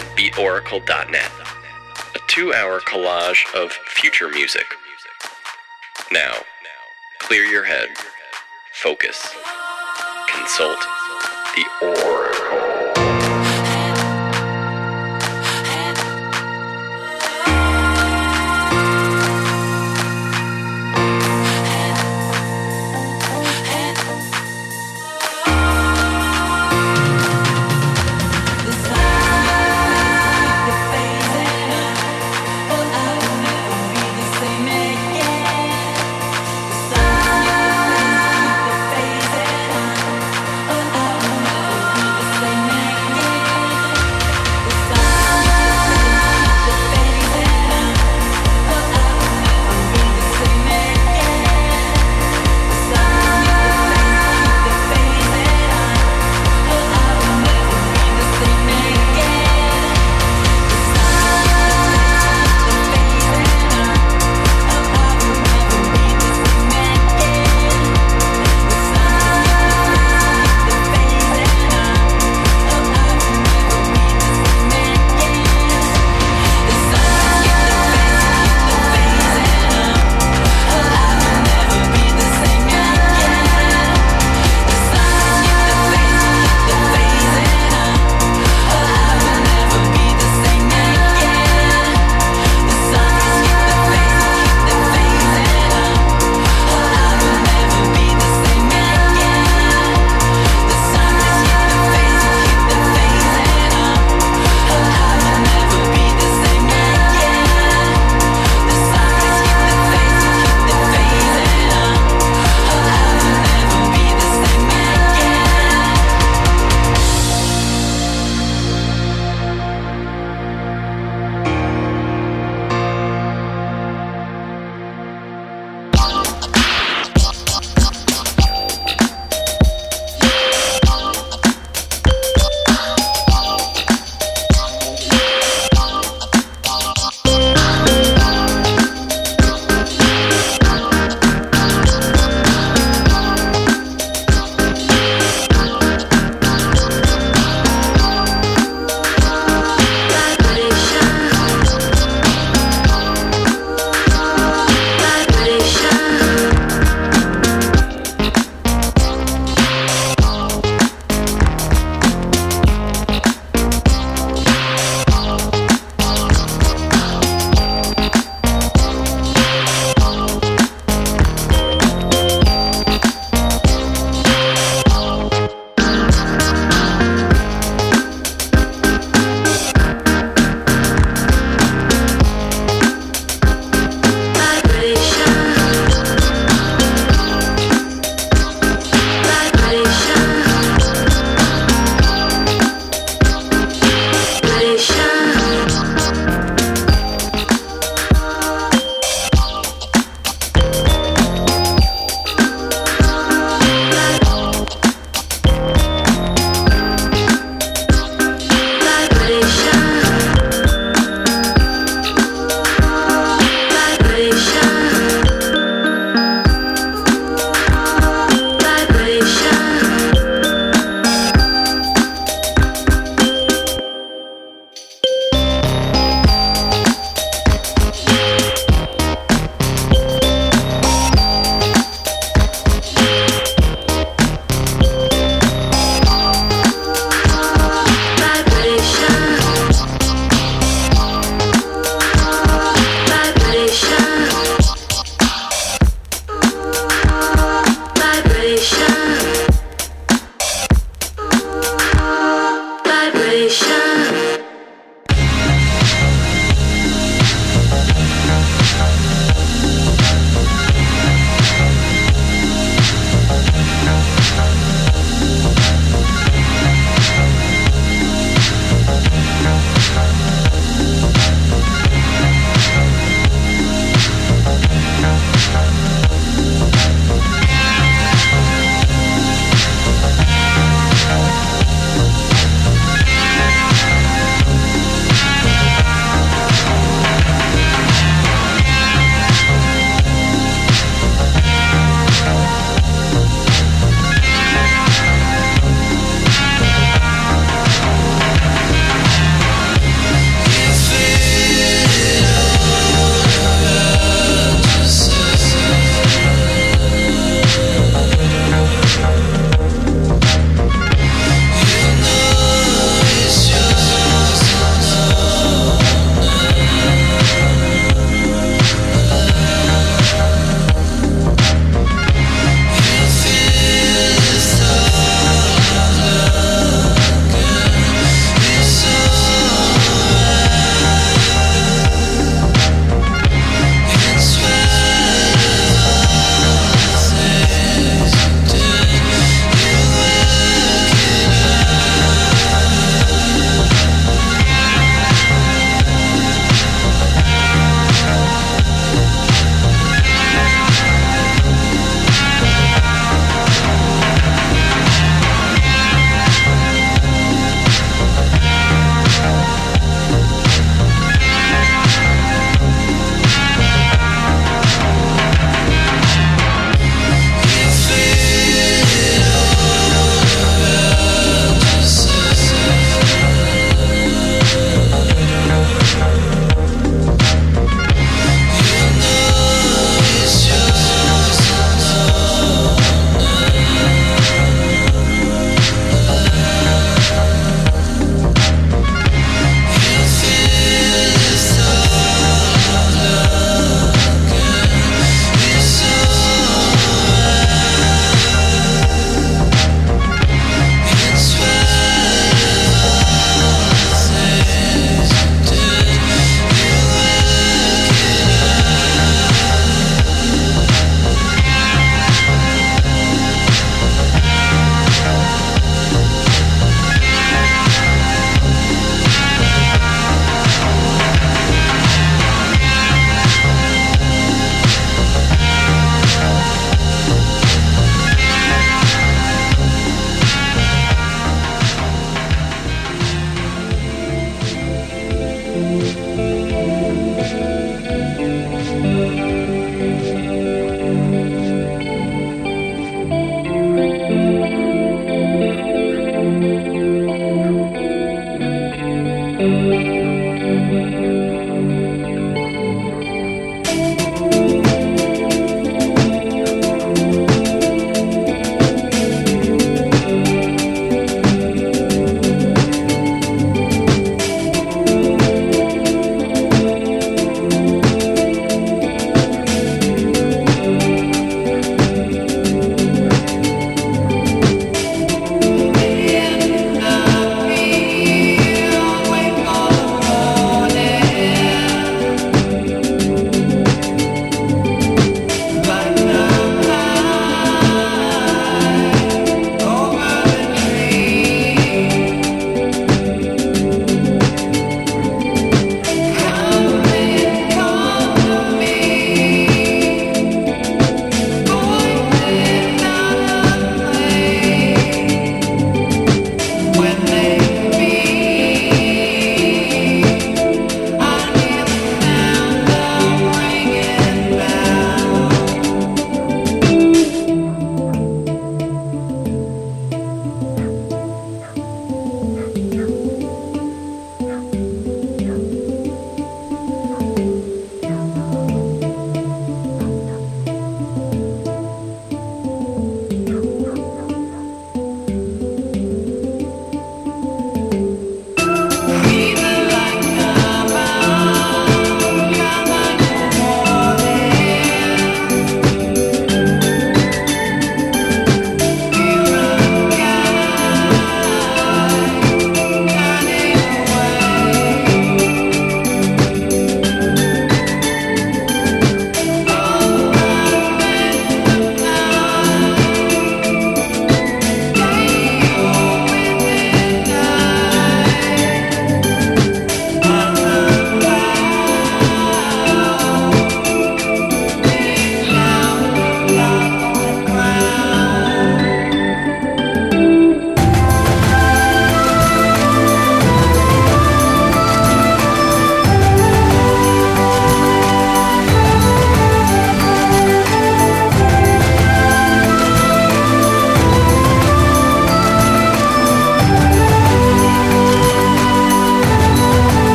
on beatoracle.net, a two hour collage of future music. Now, clear your head, focus, consult the Oracle.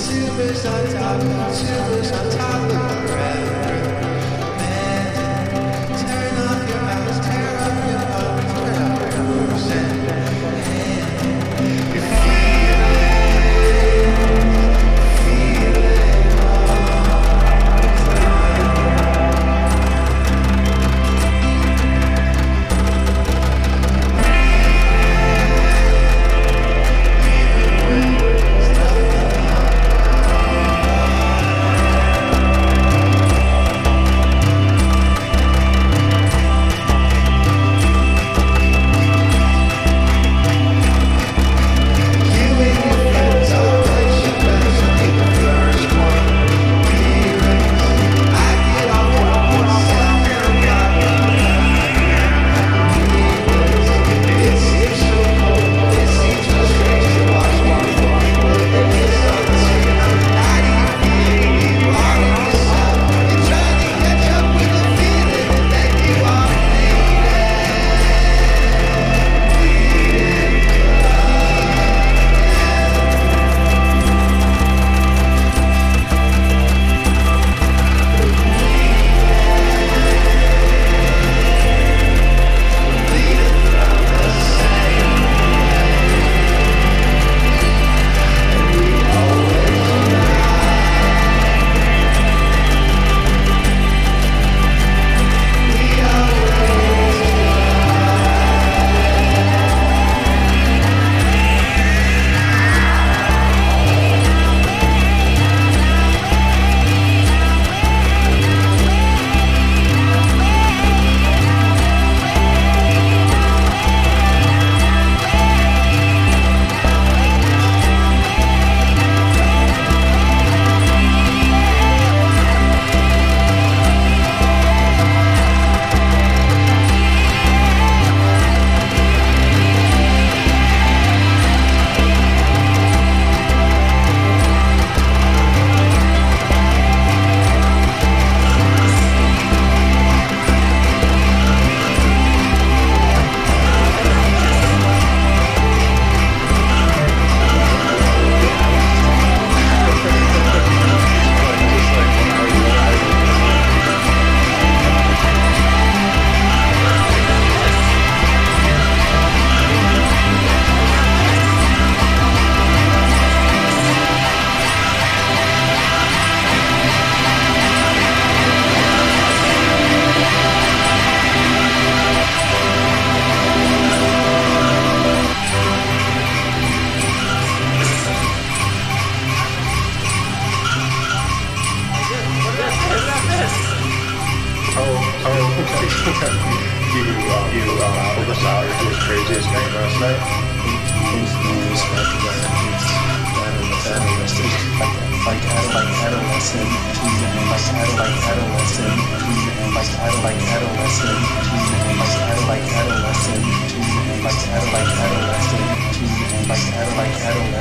Tubers on top, tubers top.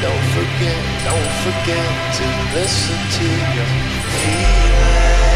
Don't forget, don't forget to listen to your feelings.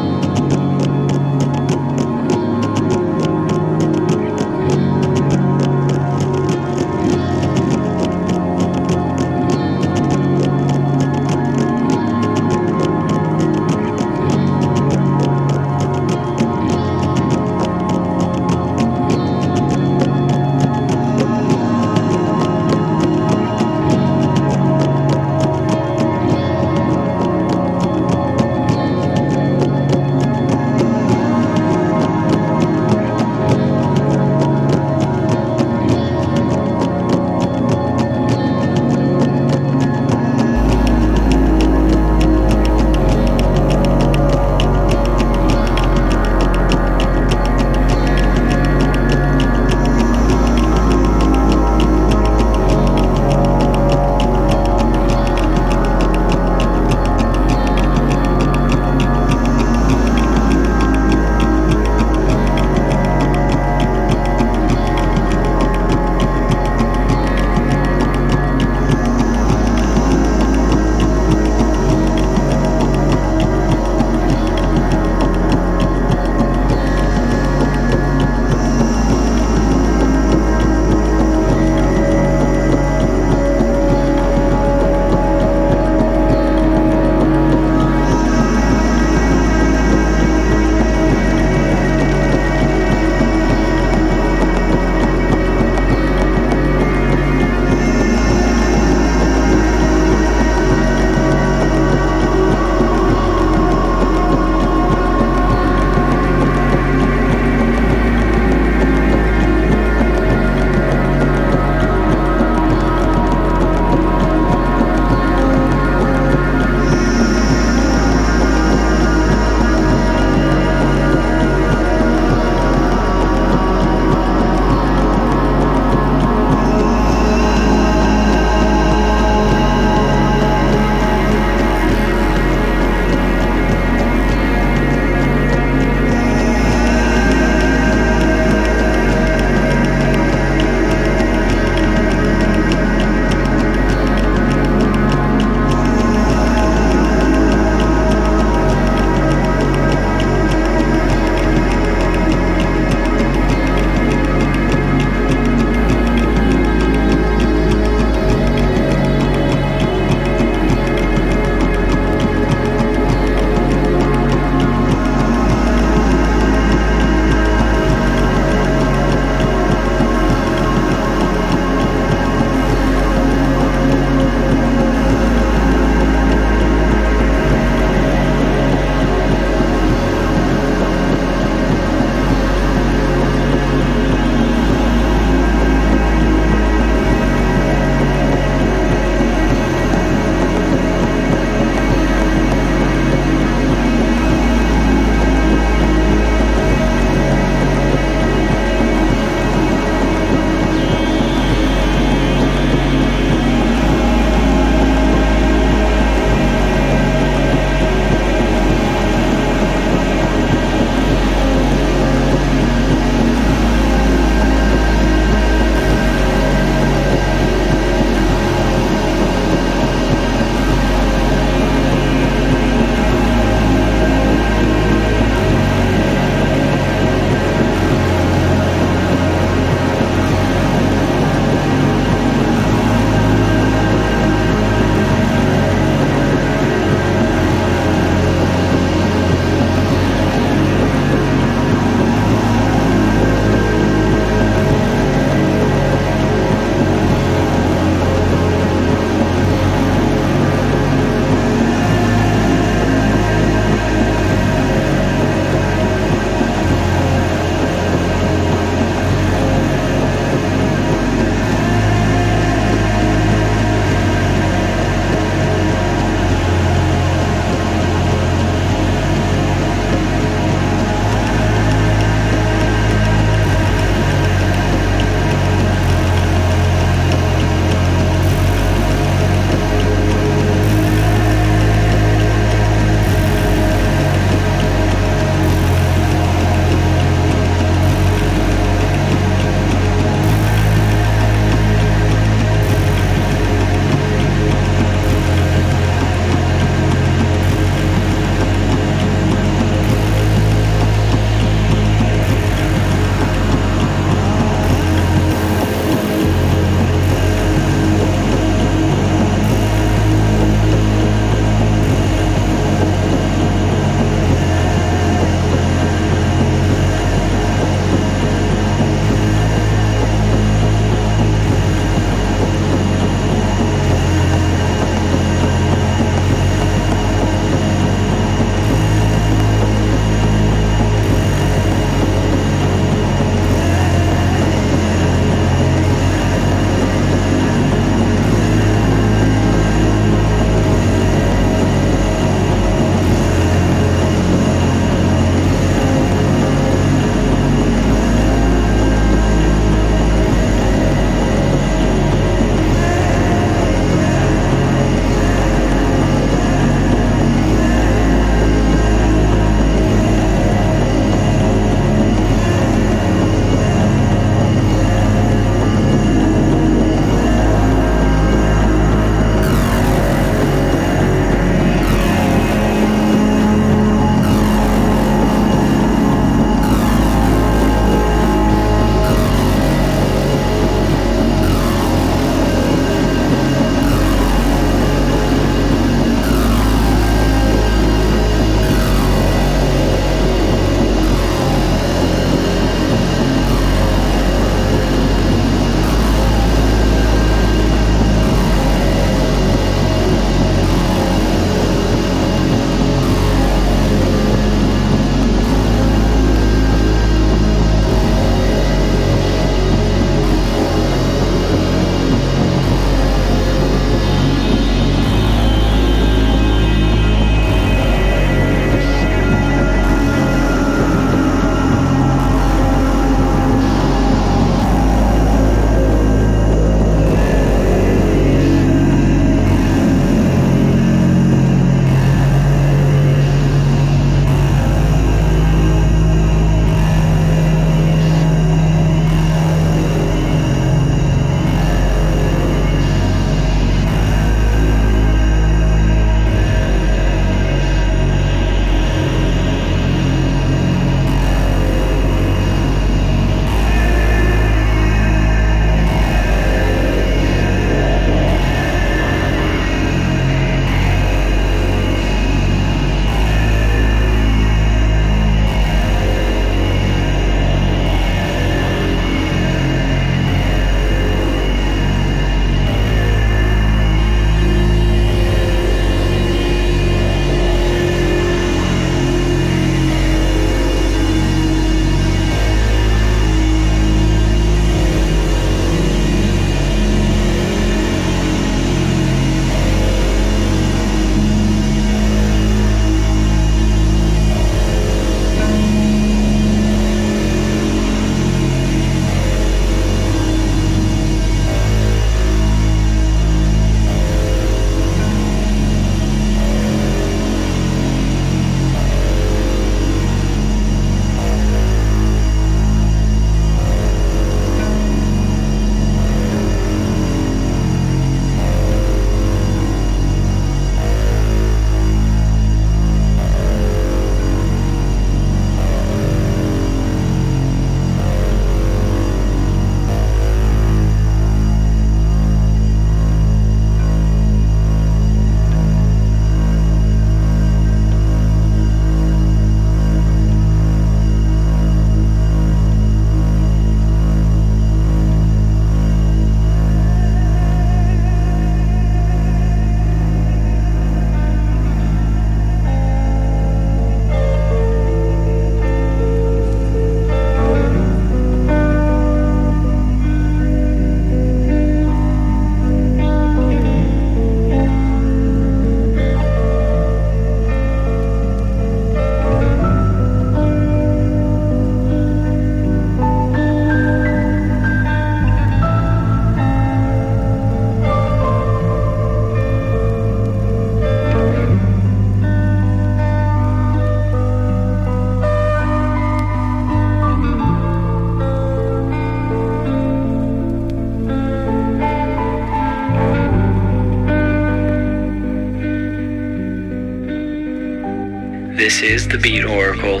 This is the Beat Oracle.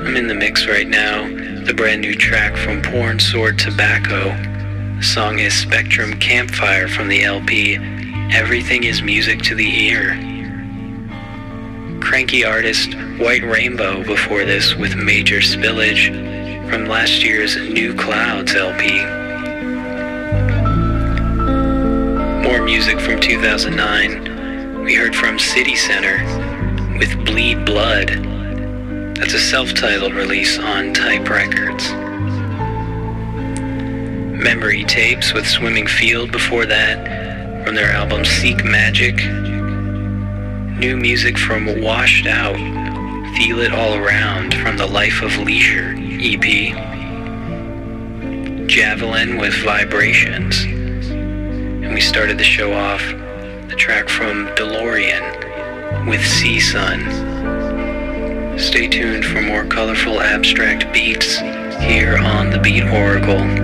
I'm in the mix right now. The brand new track from Porn Sword Tobacco. The song is Spectrum Campfire from the LP Everything is Music to the Ear. Kranky artist White Rainbow before this with Major Spillage from last year's New Clouds LP. More music from 2009. We heard from City Center with Bleed Blood. That's a self-titled release on Type Records. Memory Tapes with Swimming Field before that from their album Seek Magic. New music from Washed Out, Feel It All Around from the Life of Leisure EP. Javelin with Vibrations. And we started the show off from DeLorean with Seasun. Stay tuned for more colorful abstract beats here on the Beat Oracle.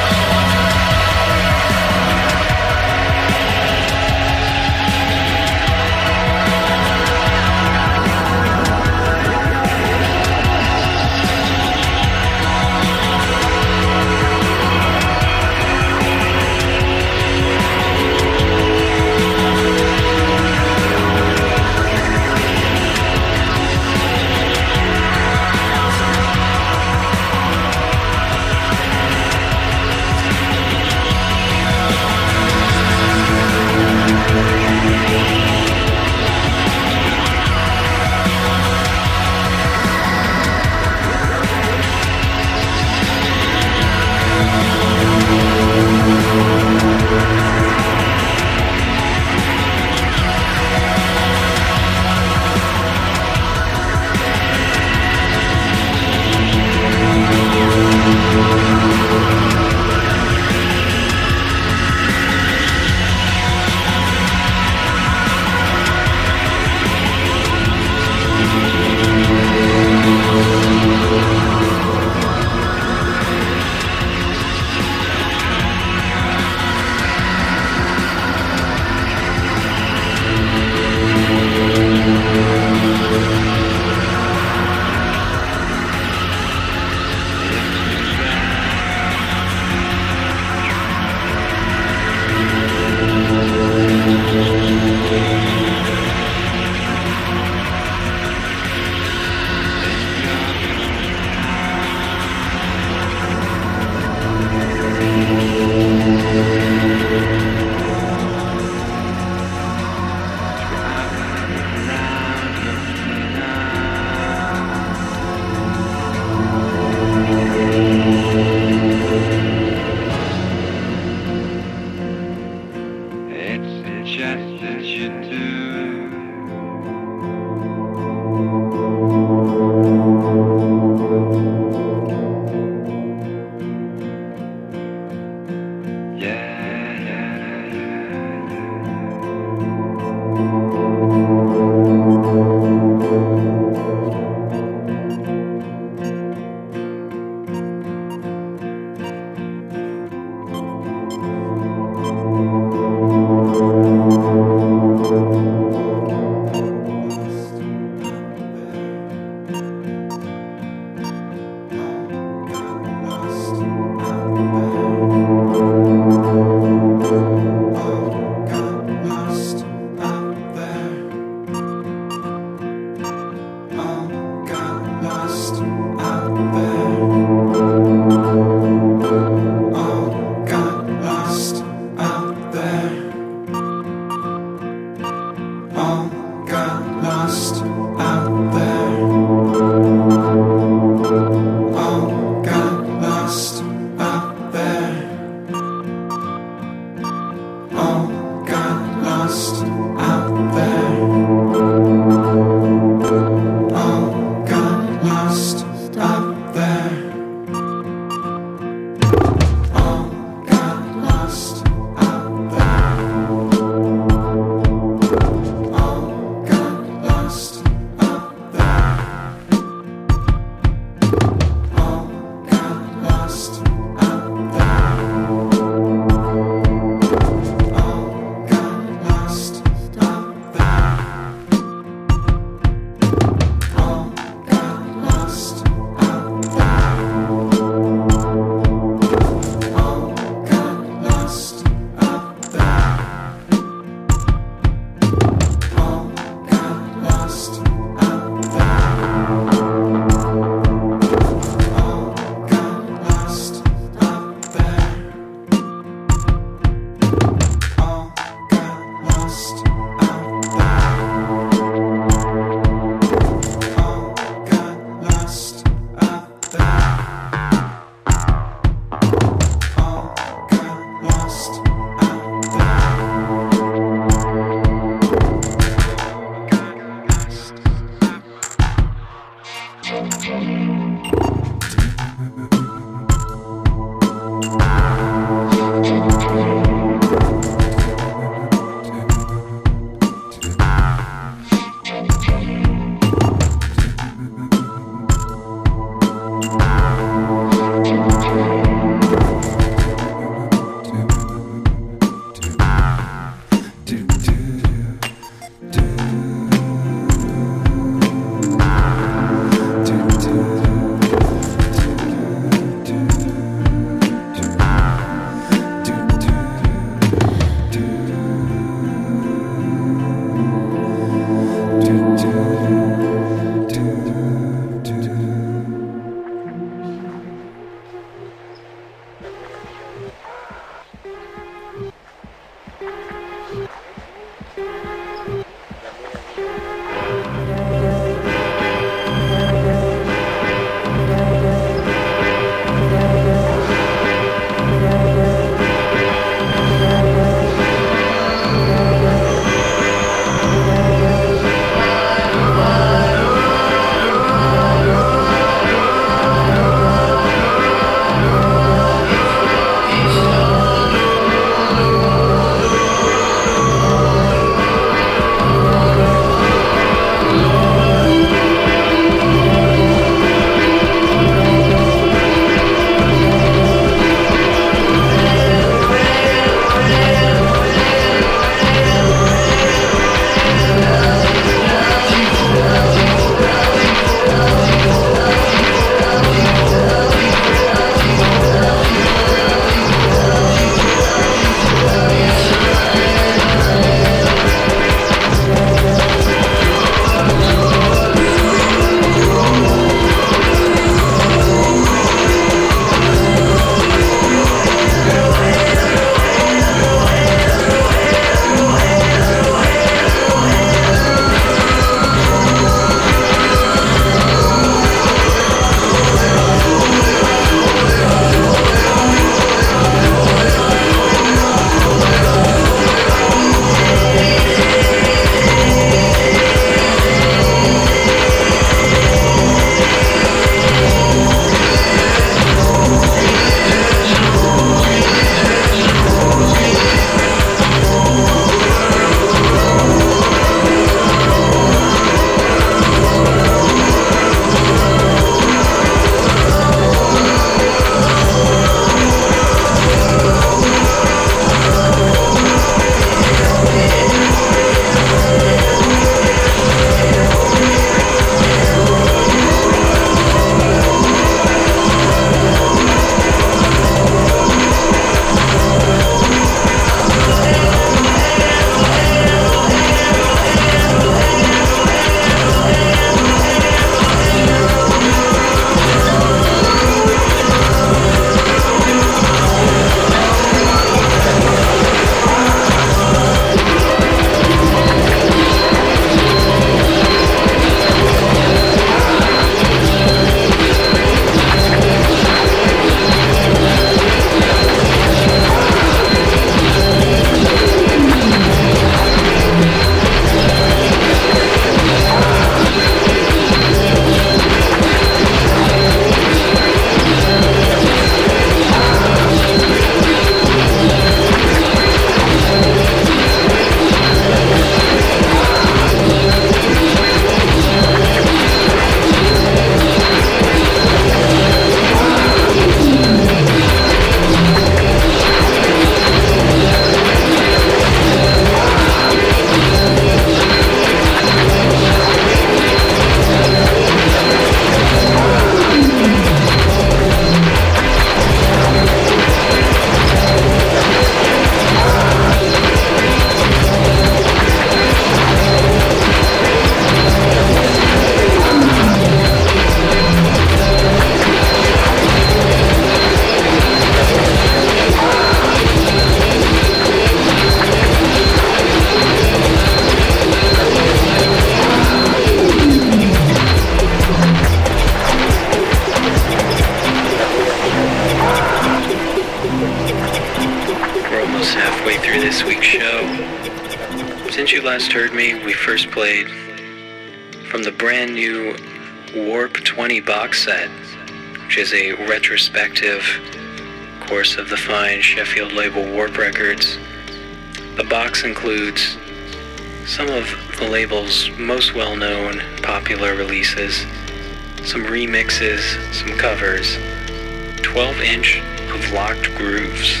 12 inch of locked grooves,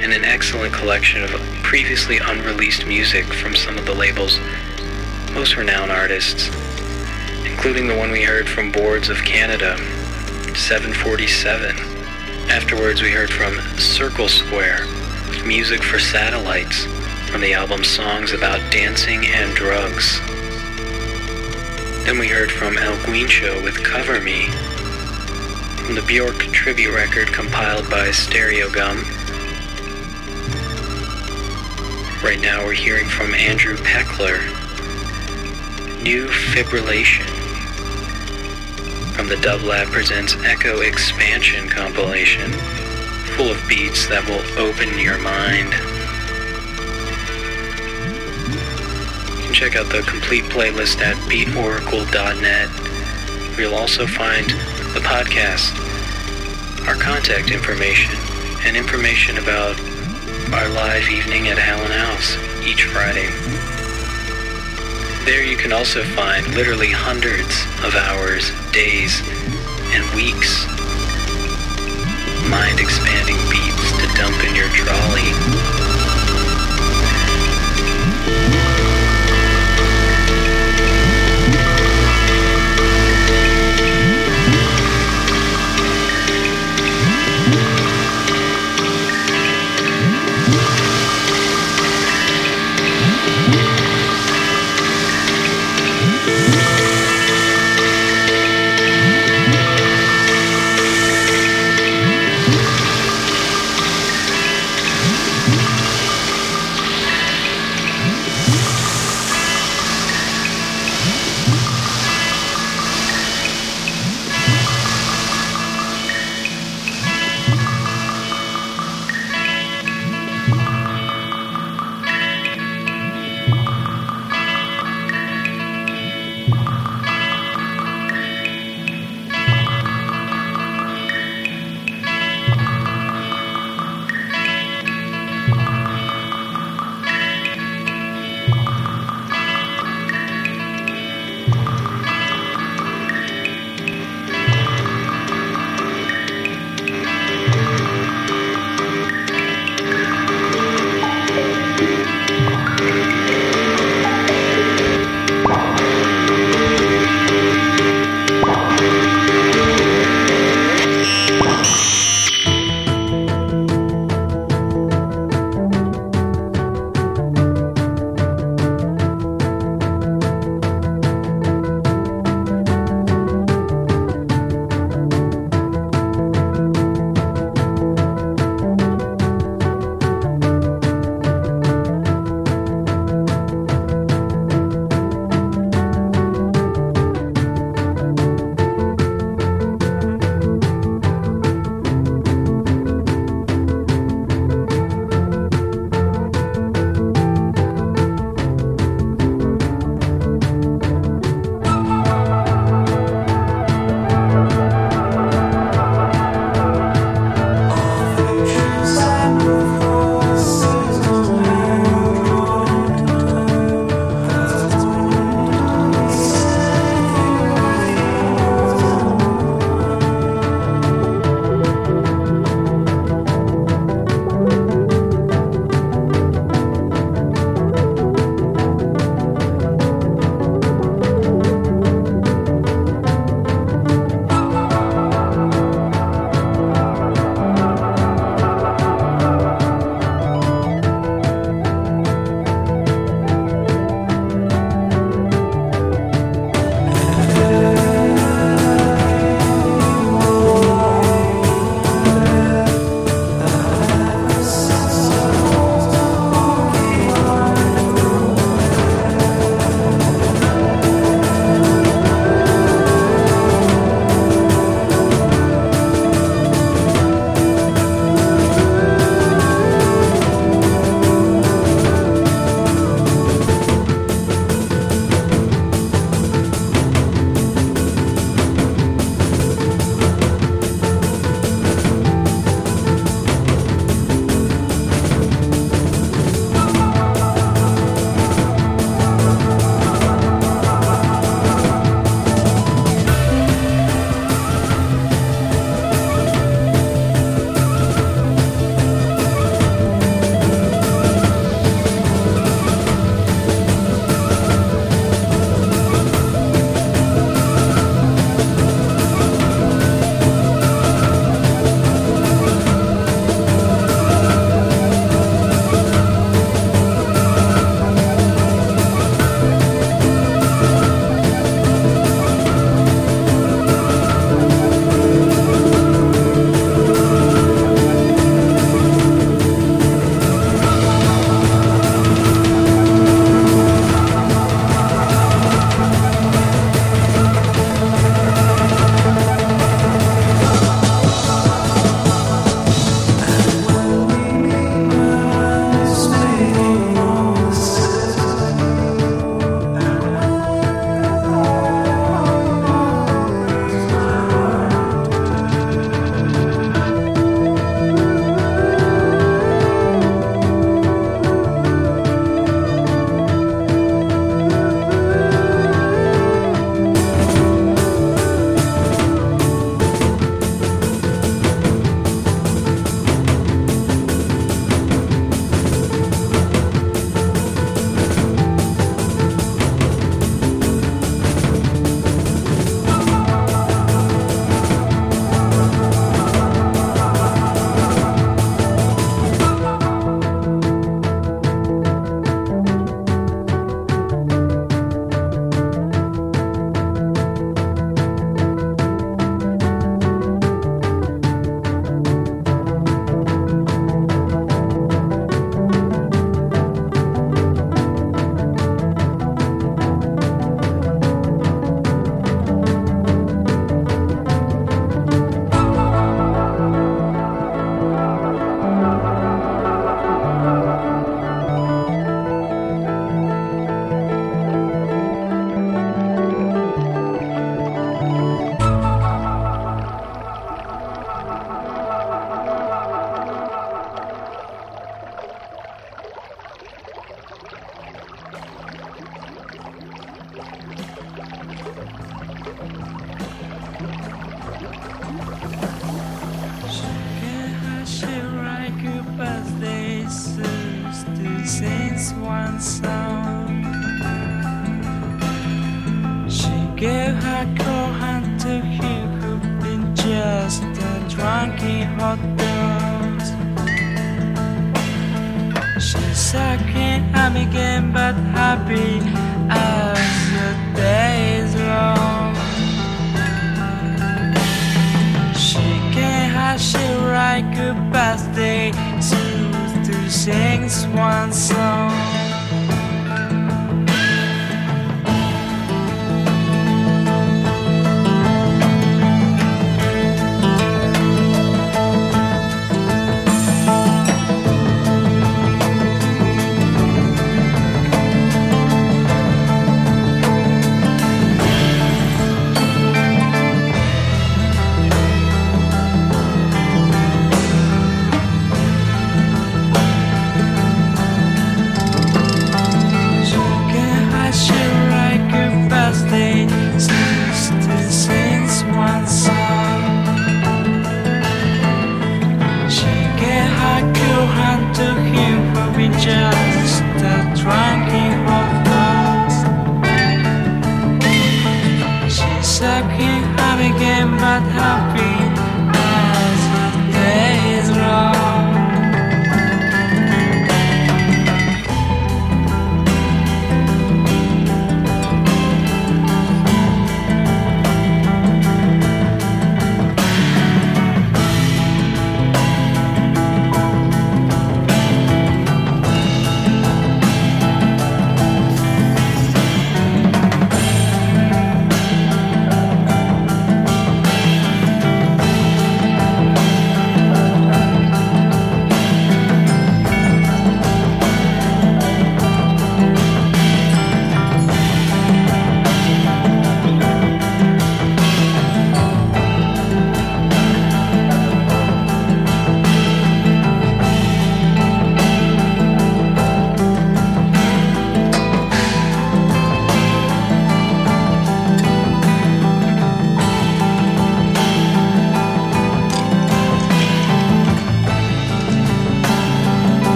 and an excellent collection of previously unreleased music from some of the label's most renowned artists, including the one we heard from Boards of Canada, 747. Afterwards, we heard from Circlesquare music for satellites from the album Songs About Dancing and Drugs. Then we heard from El Guincho with Cover Me from the Bjork tribute record compiled by Stereogum. Right now we're hearing from Andrew Pekler, New Fibrillation from the Dublab Presents Echo Expansion compilation, full of beats that will open your mind. You can check out the complete playlist at beatoracle.net, you'll also find podcast, our contact information, and information about our live evening at Allen House each Friday. There you can also find literally hundreds of hours, days, and weeks. Mind expanding beats to dump in your trolley.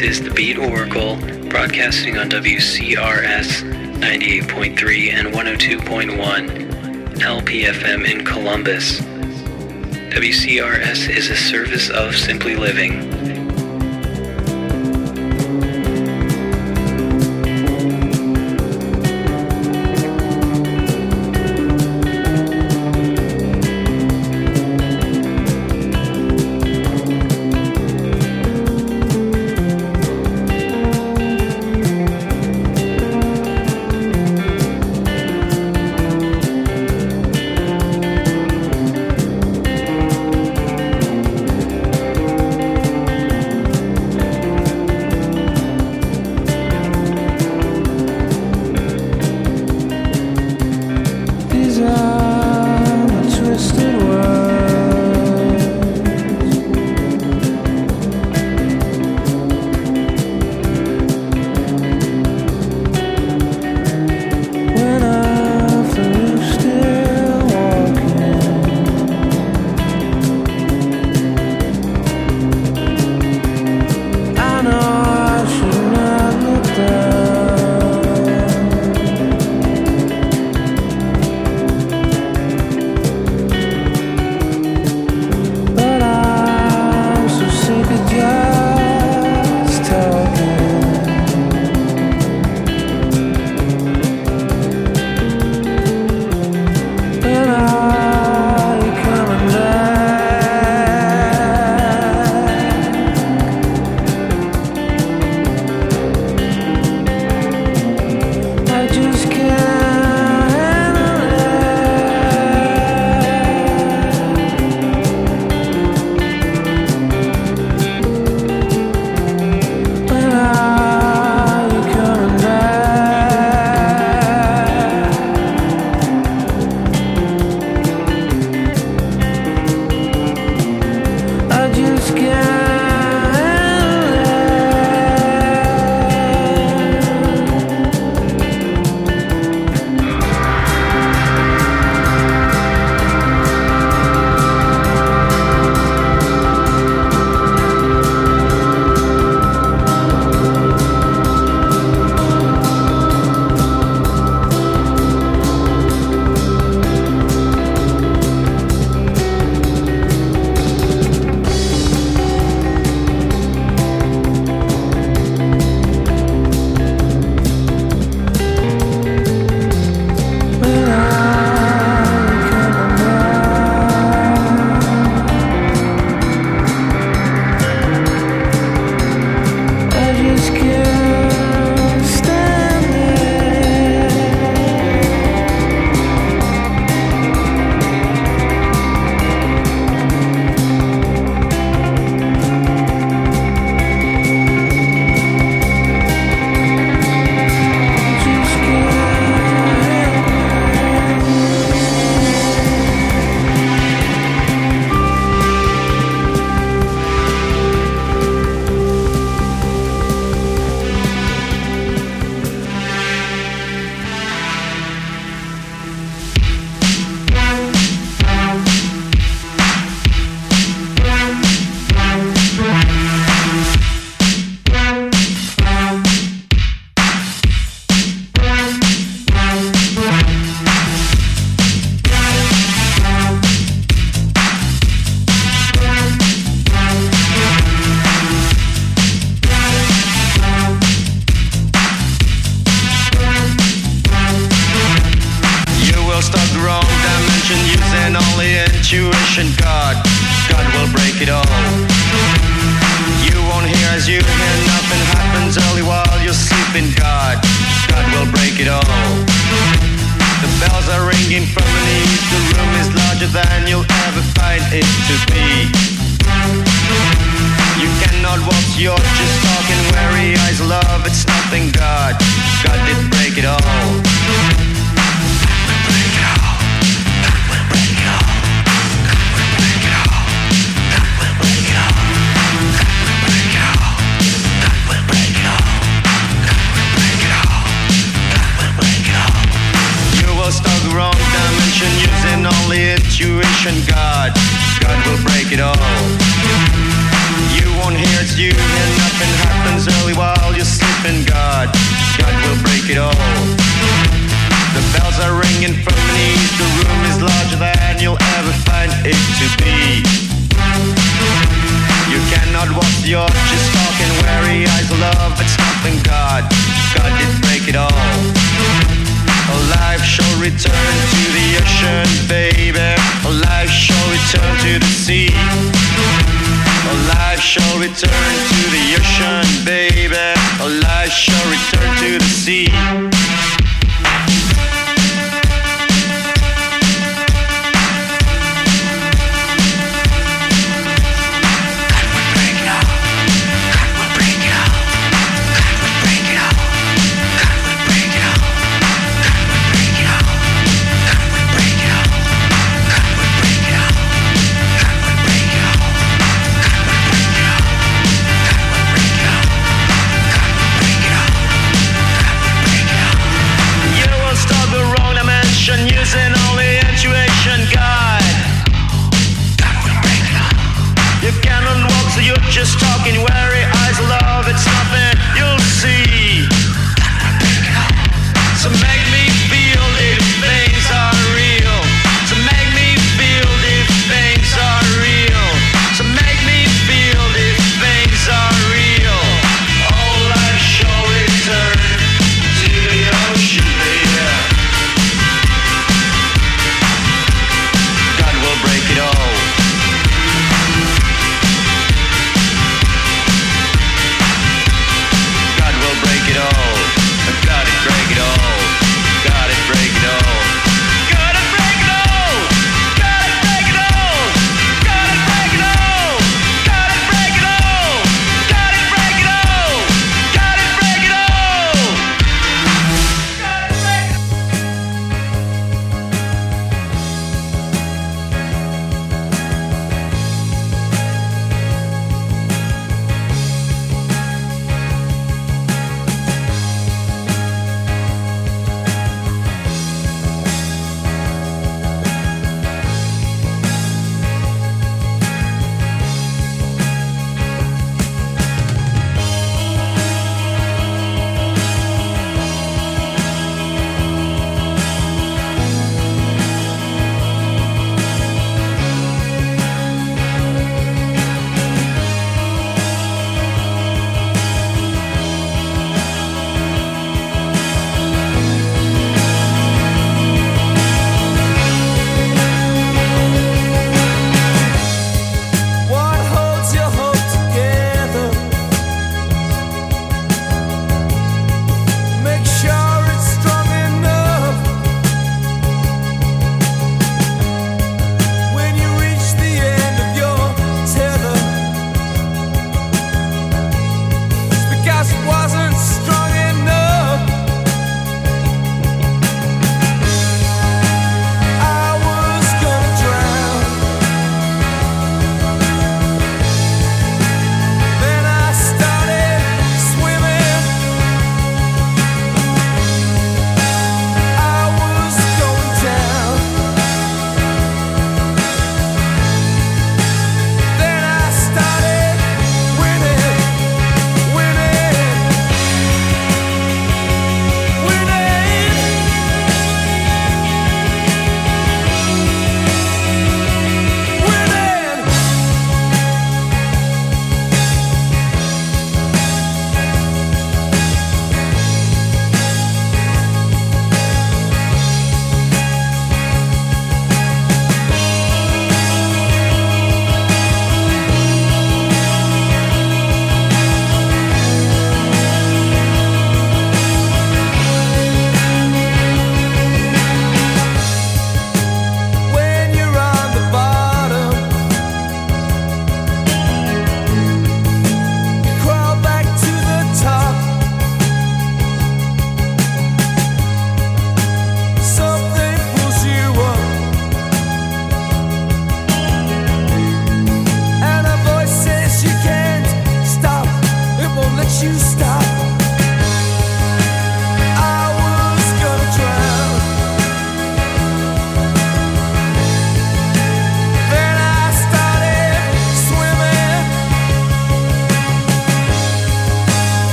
This is the Beat Oracle, broadcasting on WCRS 98.3 and 102.1 LPFM in Columbus. WCRS is a service of Simply Living.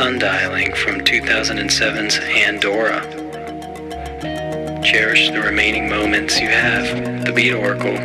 Sundialing from 2007's Andorra. Cherish the remaining moments you have. The Beat Oracle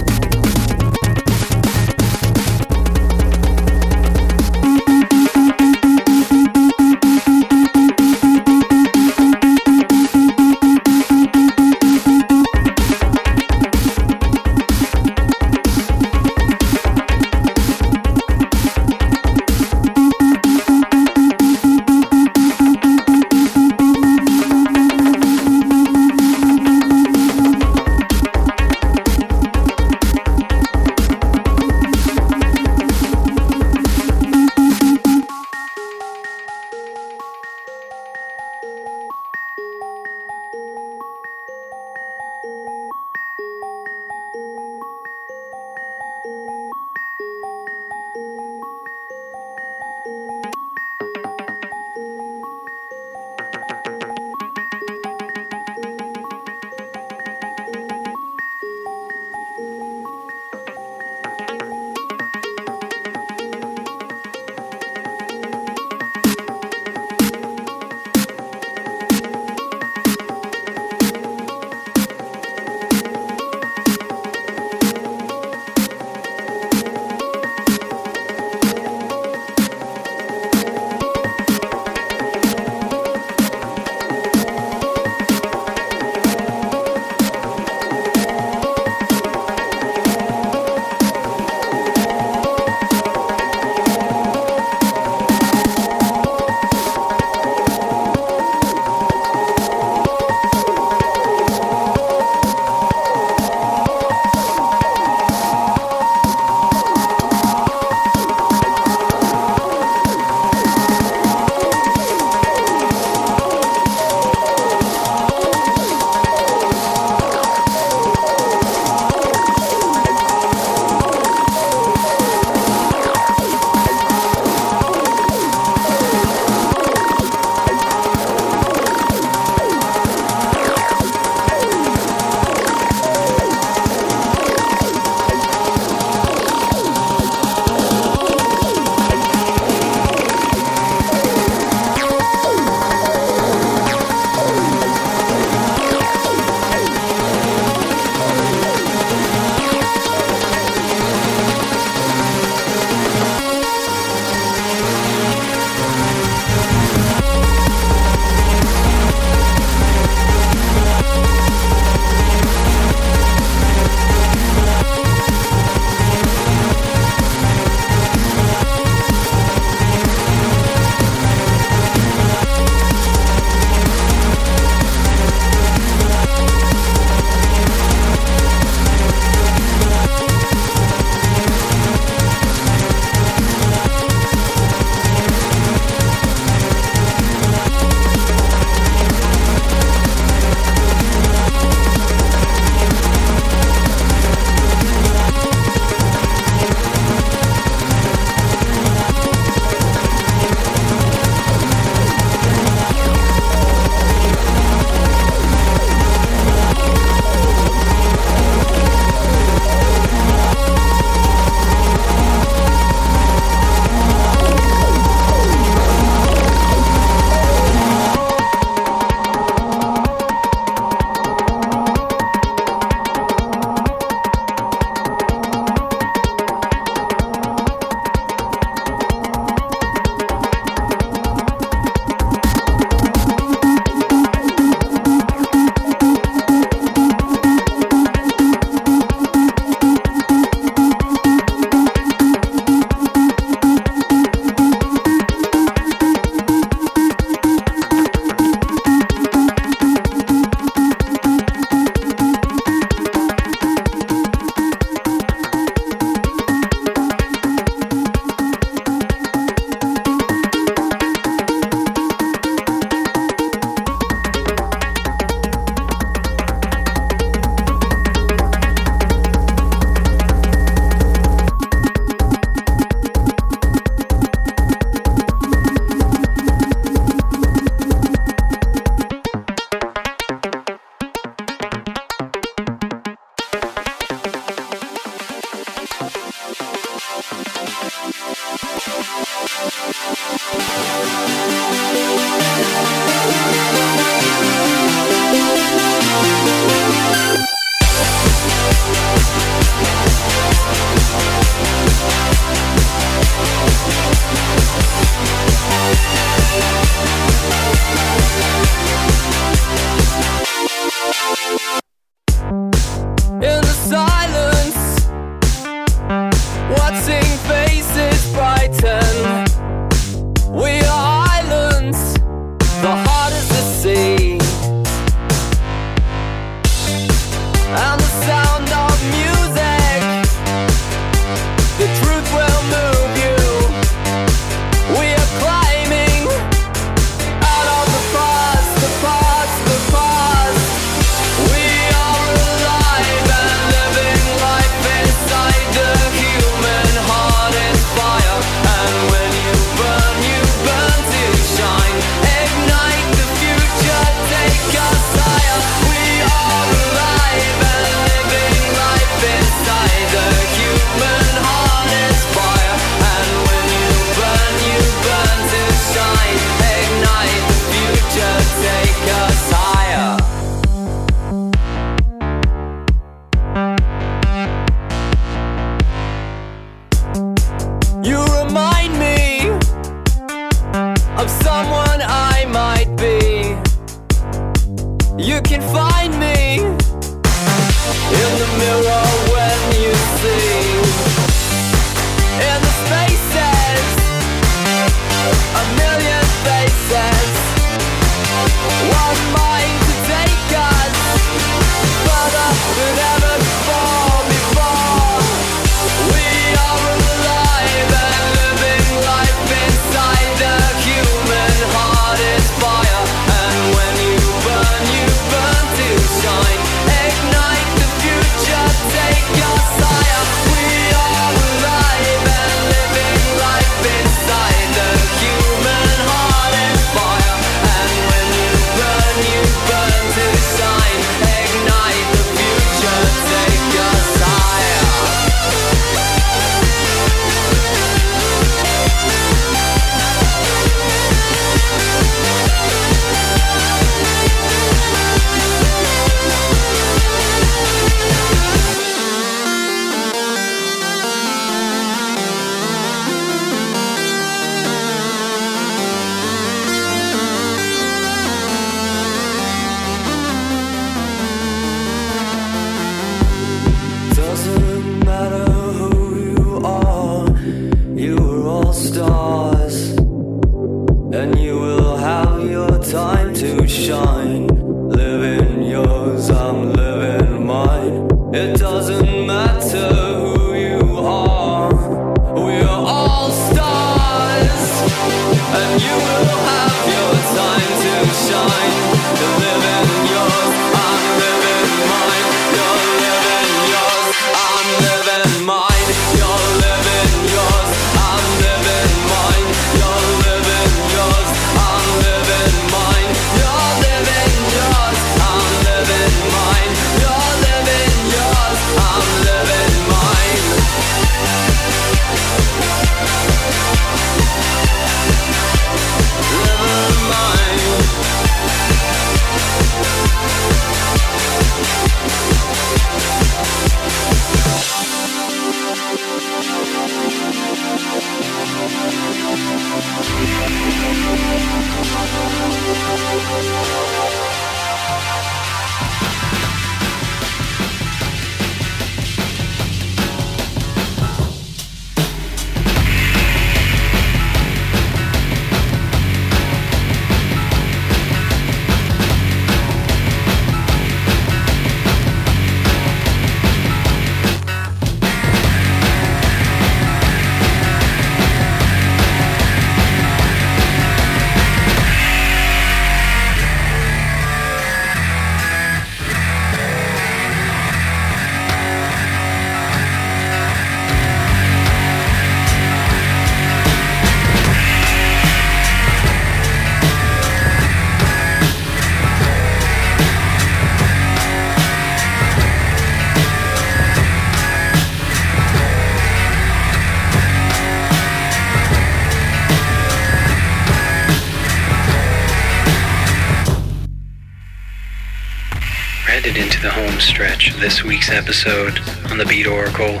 episode on the Beat Oracle,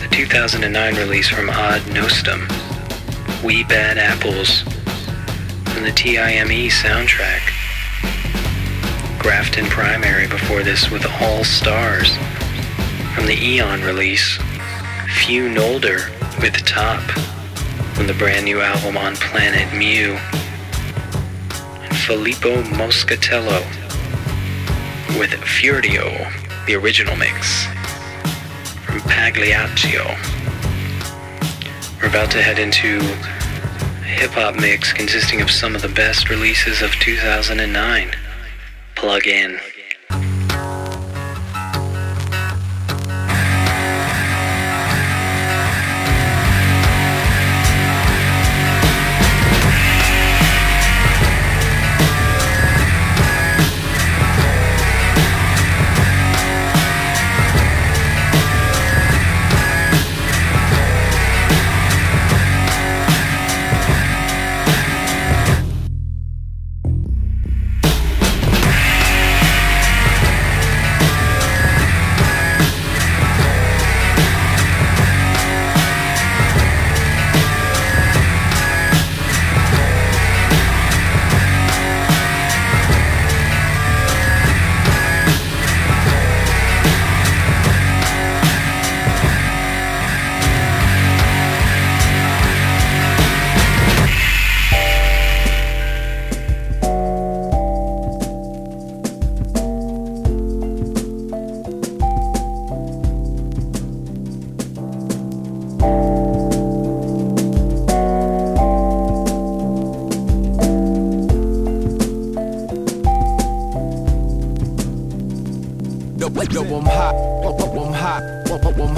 the 2009 release from Odd Nosdam, We Bad Apples, from the TIME soundtrack. Grafton Primary before this with All Stars, from the Eon release. Few Nolder with Top, from the brand new album on Planet Mu. And Filippo Moscatello with Furio the original mix from Pagliaccio. We're about to head into a hip hop mix consisting of some of the best releases of 2009. Plug in.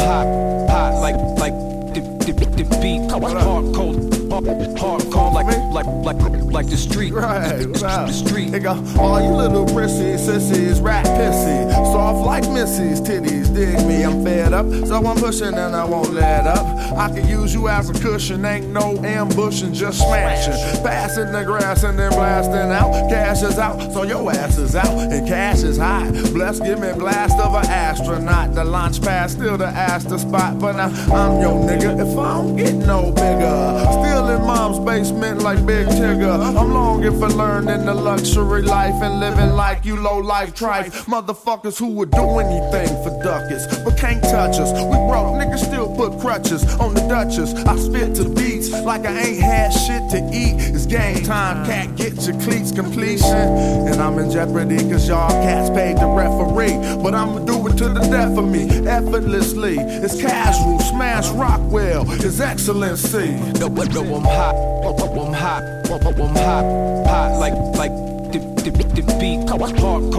Hot, hot like like the the, the beat, hard cold, hard, hard cold like like like like the street, Right, the, what's the, street. Nigga, all you little prissy sissies, rat pissy. Soft like Missy's titties, dig me. I'm fed up, so I'm pushing and I won't let up. I can use you as a cushion, ain't no ambushing, just smashing. Passing the grass and then blasting out. Cash is out, so your ass is out, and cash is high. Bless, give me blast of an astronaut. The launch pad still the Astor spot, but now I'm your nigga if I don't get no bigger. Still in mom's basement like Big Tigger. I'm longing for learning the luxury life and living like you low life trife. Motherfuckers who would do anything for ducats, but can't touch us. We broke, niggas still put crutches on the Duchess. I spit to the beats like I ain't had shit to eat. It's game time, cat, get your cleats completion. And I'm in jeopardy cause y'all cats paid the referee. But I'ma do it to the death of me, effortlessly. It's casual, smash Rockwell, His Excellency. No, no, I'm hot, I'm hot, I'm hot, hot like like the the, the beat, hard cold,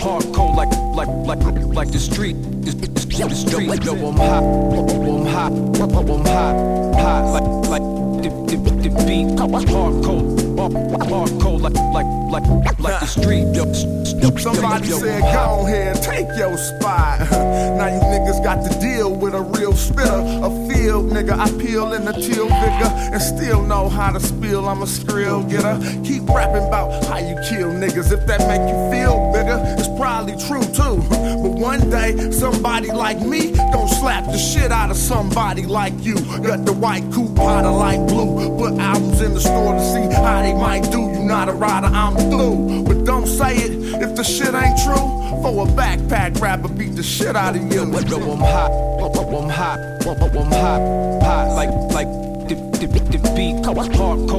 hard, cold like like like like the street, the, the, street. No, I'm hot, I'm hot, I'm hot, hot like like beat, hard cold, hard, hard cold like like like like the street. Yo, s- s- yo, Somebody yo, said, I'm hot. go ahead, take your spot. now you niggas got to deal with a real spitter. A field nigga, I peel in the teal vigor and still know how to spill. I'm a skrill getter. Keep rapping about how you kill niggas. If that make you feel bigger, probably true too. But one day, somebody like me gon' slap the shit out of somebody like you. Got the white coupe powder like blue. Put albums in the store to see how they might do. You not a rider, I'm through. But don't say it if the shit ain't true. For a backpack rapper, beat the shit out of you. I'm hot, I'm hot, I'm hot, hot like like the the, the beat, hard cold,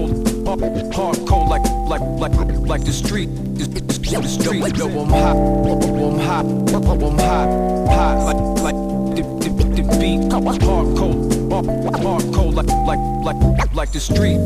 hard, cold like like like like the street, the, the, street. No, I'm hot, I'm hot, I'm hot, hot like like the the, the beat, hard cold, hard cold like like like like the street,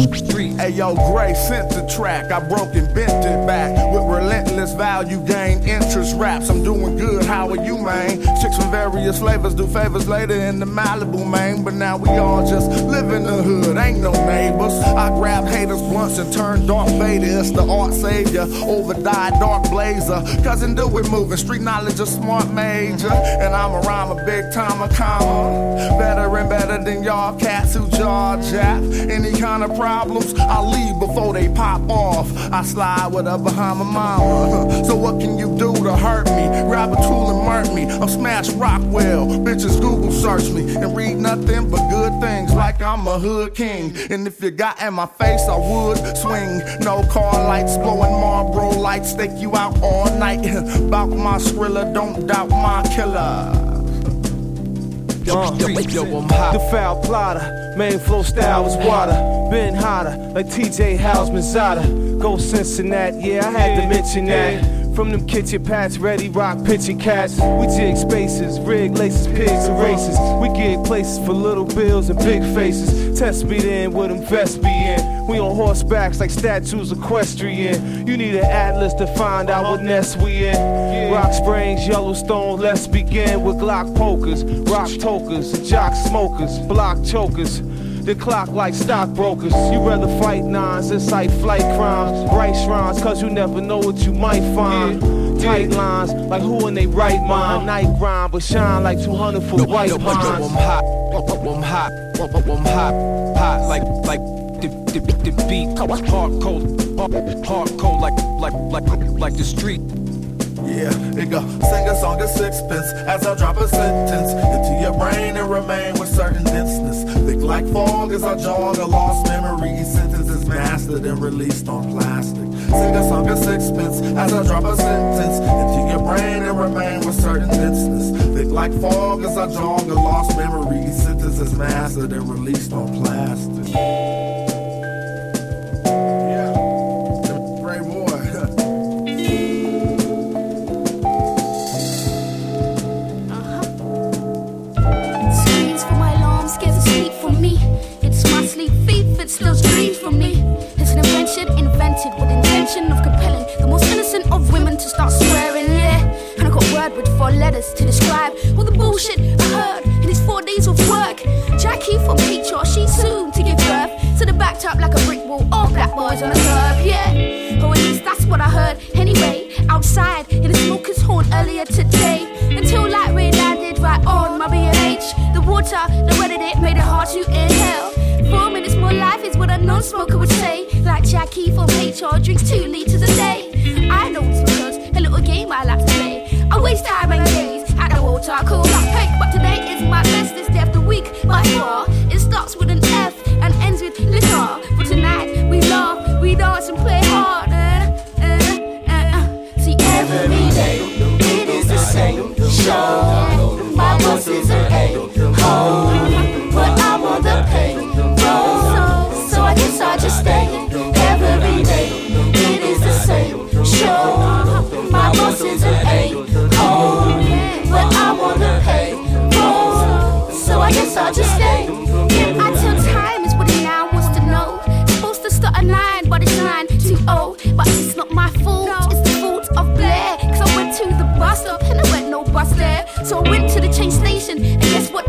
street. Hey yo, Gray sent the track. I broke and bent it back with relentless value gain interest raps. I'm doing good. How are you, man? Chicks from various flavors do favors later in the Malibu, man. But now we all just live in the hood. Ain't no neighbors. I grab haters blunts and turn Darth Vader. It's the art savior over die dark blazer. Cousin do it moving. Street knowledge a smart major, and I'm a rhymer big time a comma. Better and better than y'all cats who jaw jap. Any kind of problems, I leave before they pop off. I slide with a behind my mama. So what can you do to hurt me? Grab a tool and murk me. I'm Smash Rockwell. Bitches Google search me and read nothing but good things like I'm a hood king. And if you got in my face, I would swing. No car lights, blowing Marlboro lights, stake you out all night. Bout my skrilla, don't doubt my killer. Uh. Hot. The foul plotter, main flow style was water. Been hotter, like TJ Houshmandzadeh. Go Cincinnati, yeah, I had to mention that. From them kitchen pats, ready rock pitching cats. We jig spaces, rig laces, pigs and races. We get places for little bills and big faces. Test me then with them vests be in. We on horsebacks like statues equestrian. You need an atlas to find out what nest we in. Rock Springs, Yellowstone, let's begin with Glock pokers, rock tokers, jock smokers, block chokers. The clock like stockbrokers. You rather fight nines, incite flight crimes, bright shrines, cause you never know what you might find. Tight lines, like who in they right mind. Uh-huh. Night grind, but shine like 200 for Yo, white yo, I'm hot, I'm hot, I'm hot, hot like like the the, the beat, hard cold, hard, cold like like like like the street. Yeah, it go sing a song of sixpence as I drop a sentence into your brain and remain with certain denseness. Thick like fog as I jog a lost memory. Sentence is mastered and released on plastic. Sing a song of sixpence as I drop a sentence into your brain and remain with certain denseness. Thick like fog as I jog a lost memory. Sentence is mastered and released on plastic. Yeah, for from me. It's steals dreams from me. It's an invention invented with intention of compelling the most innocent of women to start swearing, yeah. And I got word with four letters to describe all the bullshit I heard in these four days of work. Jackie for Peter, she's soon to give birth So the backed up like a brick wall, all black boys on the curb, yeah. Oh, at least that's what I heard anyway, outside in the smoker's horn earlier today. Until light rain landed right on my BH. The water that wetted it made it hard to inhale. Four minutes more life is what a non smoker would say. Like Jackie from HR drinks two liters a day. I know it's because a little game I like to play. I waste time and days at the water cooler. Hey, but today is my bestest day of the week by far. It starts with an F and ends with liquor. But tonight we laugh, we dance and play hard. Uh, uh, uh. See every day it is the same show. My boss is an I. Until time is what now wants to know. Supposed to start a line, but it's old. Oh. But it's not my fault, it's the fault of Blair. Cause I went to the bus stop and there went no bus there. So I went to the train station and guess what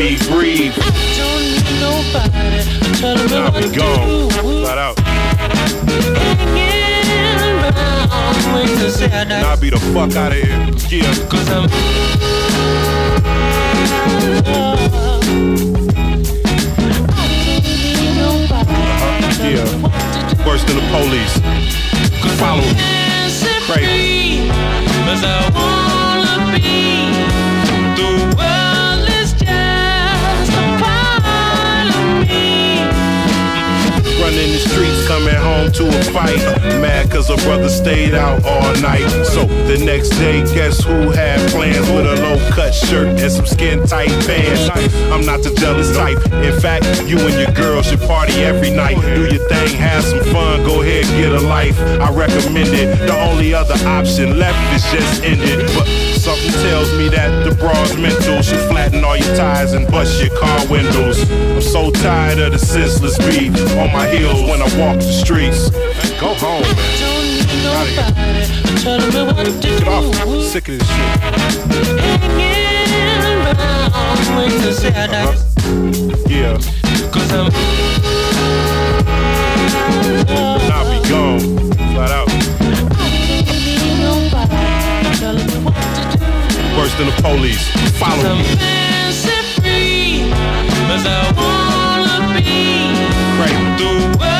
me breathe. Don't need nobody telling me I'll what to do. Flat out. Hanging around, wait to say I Now be the fuck out of here. Yeah. Cause I'm Yeah. Worse than the police. Follow streets, coming home to a fight. Mad cause a brother stayed out all night. So the next day, guess who had plans with a low cut shirt and some skin tight pants? I'm not the jealous type. In fact, you and your girl should party every night. Do your thing, have some fun, go ahead, get a life. I recommend it. The only other option left is just end it. But something tells me that the broad's mental should flatten all your tires and bust your car windows. I'm so tired of the senseless beat on my heels when I walk the streets. Go home, man. Don't need nobody telling me what to Get off. do Sick of this shit. Hanging around, wait to say I die Yeah. Cause I'm I'll be gone. Than the police. Follow me. Cradle through.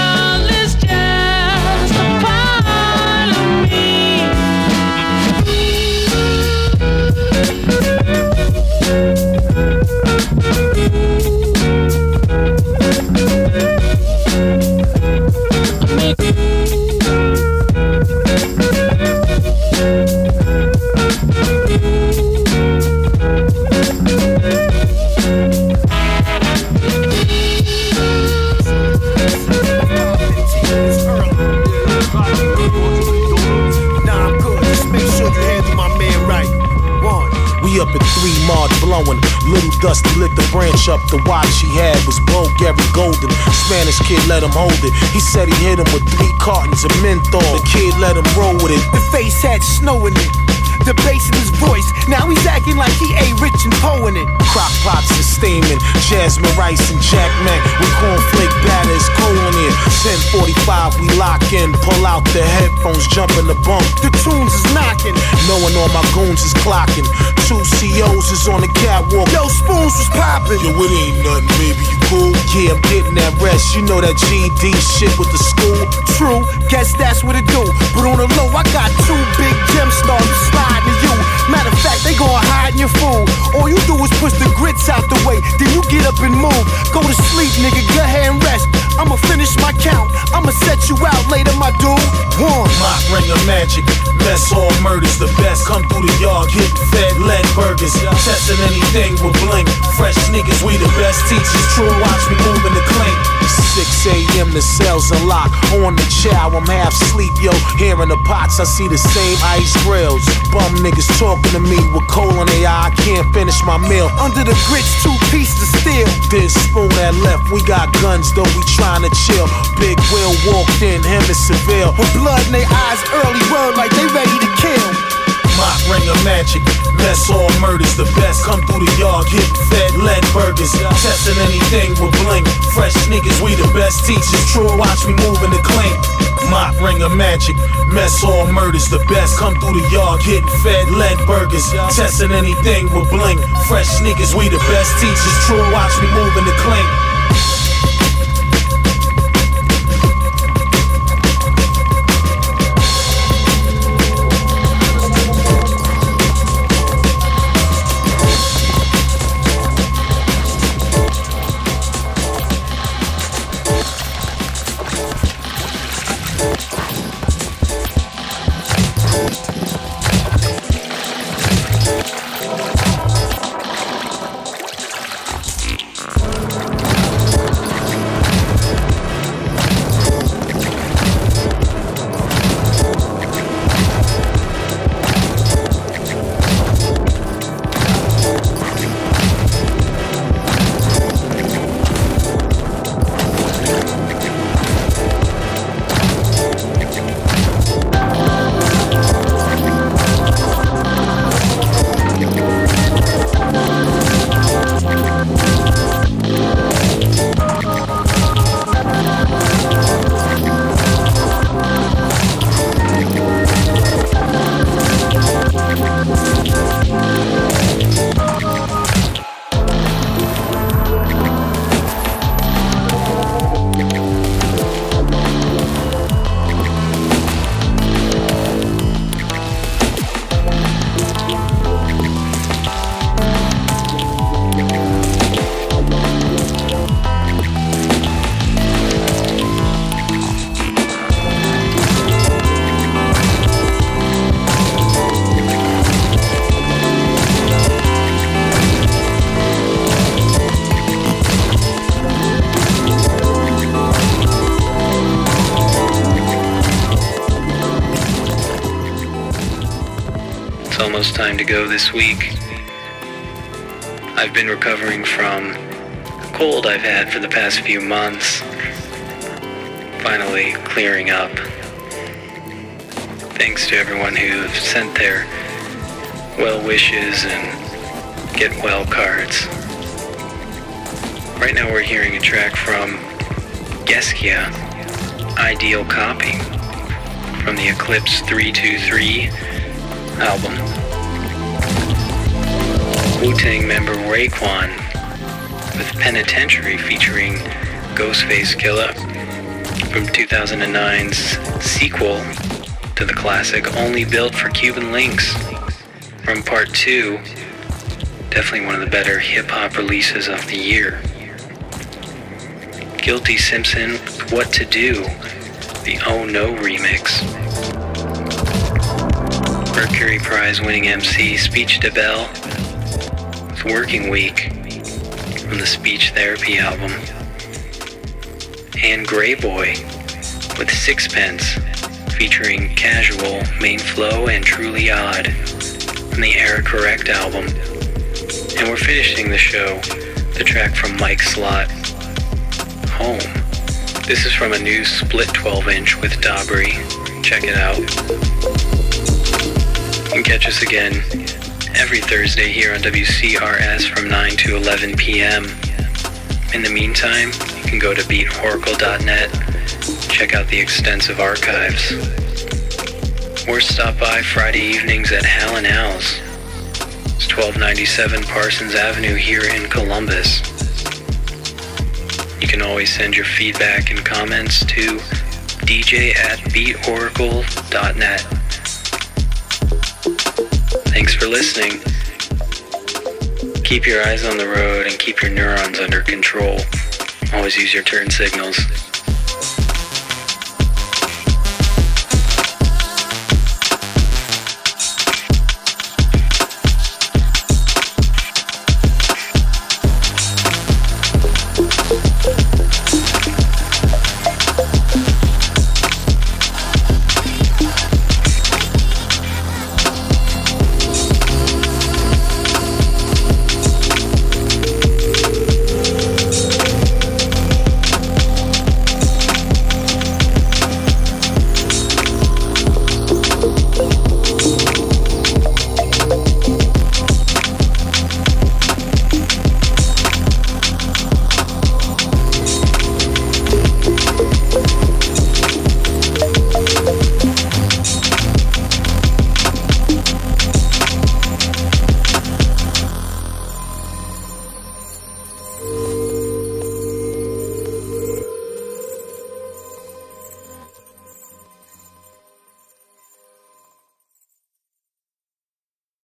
Up. The watch he had was Bo Gary Golden. Spanish kid let him hold it. He said he hit him with three cartons of menthol. The kid let him roll with it. The face had snow in it. The bass in his voice. Now he's acting like he ain't rich and Poe in it. Crock pots is steaming. Jasmine rice and Jack Mac with cornflake batter is cold on here. 1045, we lock in. Pull out the headphones, jump in the bump. The tunes is knocking. Knowing all my goons is clocking. Two COs is on the catwalk. Yo, spoons was popping. Yo, it ain't nothing, baby. You Yeah, I'm getting that rest. You know that GD shit with the school. True, guess that's what it do. But on the low, I got two big gemstones sliding to you. Matter of fact, they gon' hide in your food. All you do is push the grits out the way, then you get up and move. Go to sleep, nigga. Go ahead and rest. I'ma finish my count. I'ma set you out later, my dude. One. Mock ring of magic. Mess hall murders the best. Come through the yard, get fed lead burgers. Testing anything with blink. Fresh niggas, we the best teachers. True, watch me moving the clink. 6 a.m. the cells unlock. On the chow, I'm half sleep, yo. Here in the pots, I see the same ice grills. Bum niggas talking to me with coal in their eye. I can't finish my meal. Under the grits, two pieces of steel. This spoon that left, we got guns though, we trying to chill. Big Will walked in, him and Seville. With blood in their eyes, early word like they ready to kill. Mock ring of magic. Mess all murders the best. Come through the yard, get fed lead burgers. Testing anything with bling. Fresh sneakers, we the best teachers. True, watch me moving the clink. Mock ring of magic. Mess all murders the best. Come through the yard, get fed lead burgers. Testing anything with bling. Fresh sneakers, we the best teachers. True, watch me moving the clink. Time to go this week. I've been recovering from a cold I've had for the past few months. Finally clearing up. Thanks to everyone who sent their well wishes and get well cards. Right now we're hearing a track from Geskia, Ideal Copy, from the Eclipse 323 album. Wu-Tang member Raekwon with Penitentiary featuring Ghostface Killah from 2009's sequel to the classic Only Built for Cuban Linx from Part 2. Definitely one of the better hip-hop releases of the year. Guilty Simpson, What to Do, the Oh No remix. Mercury Prize winning MC Speech Debelle working week from the Speech Therapy album. And Greyboy with Sixpence featuring Casual, Main Flow, and Truly Odd from the Air Correct album. And we're finishing the show, the track from Mike Slott, Home. This is from a new split 12 inch with Dobry. Check it out. And catch us again every Thursday here on WCRS from 9 to 11 p.m. In the meantime, you can go to beatoracle.net, check out the extensive archives, or stop by Friday evenings at Hal and Al's. It's 1297 Parsons Avenue here in Columbus. You can always send your feedback and comments to dj at beatoracle.net. For listening. Keep your eyes on the road and keep your neurons under control. Always use your turn signals.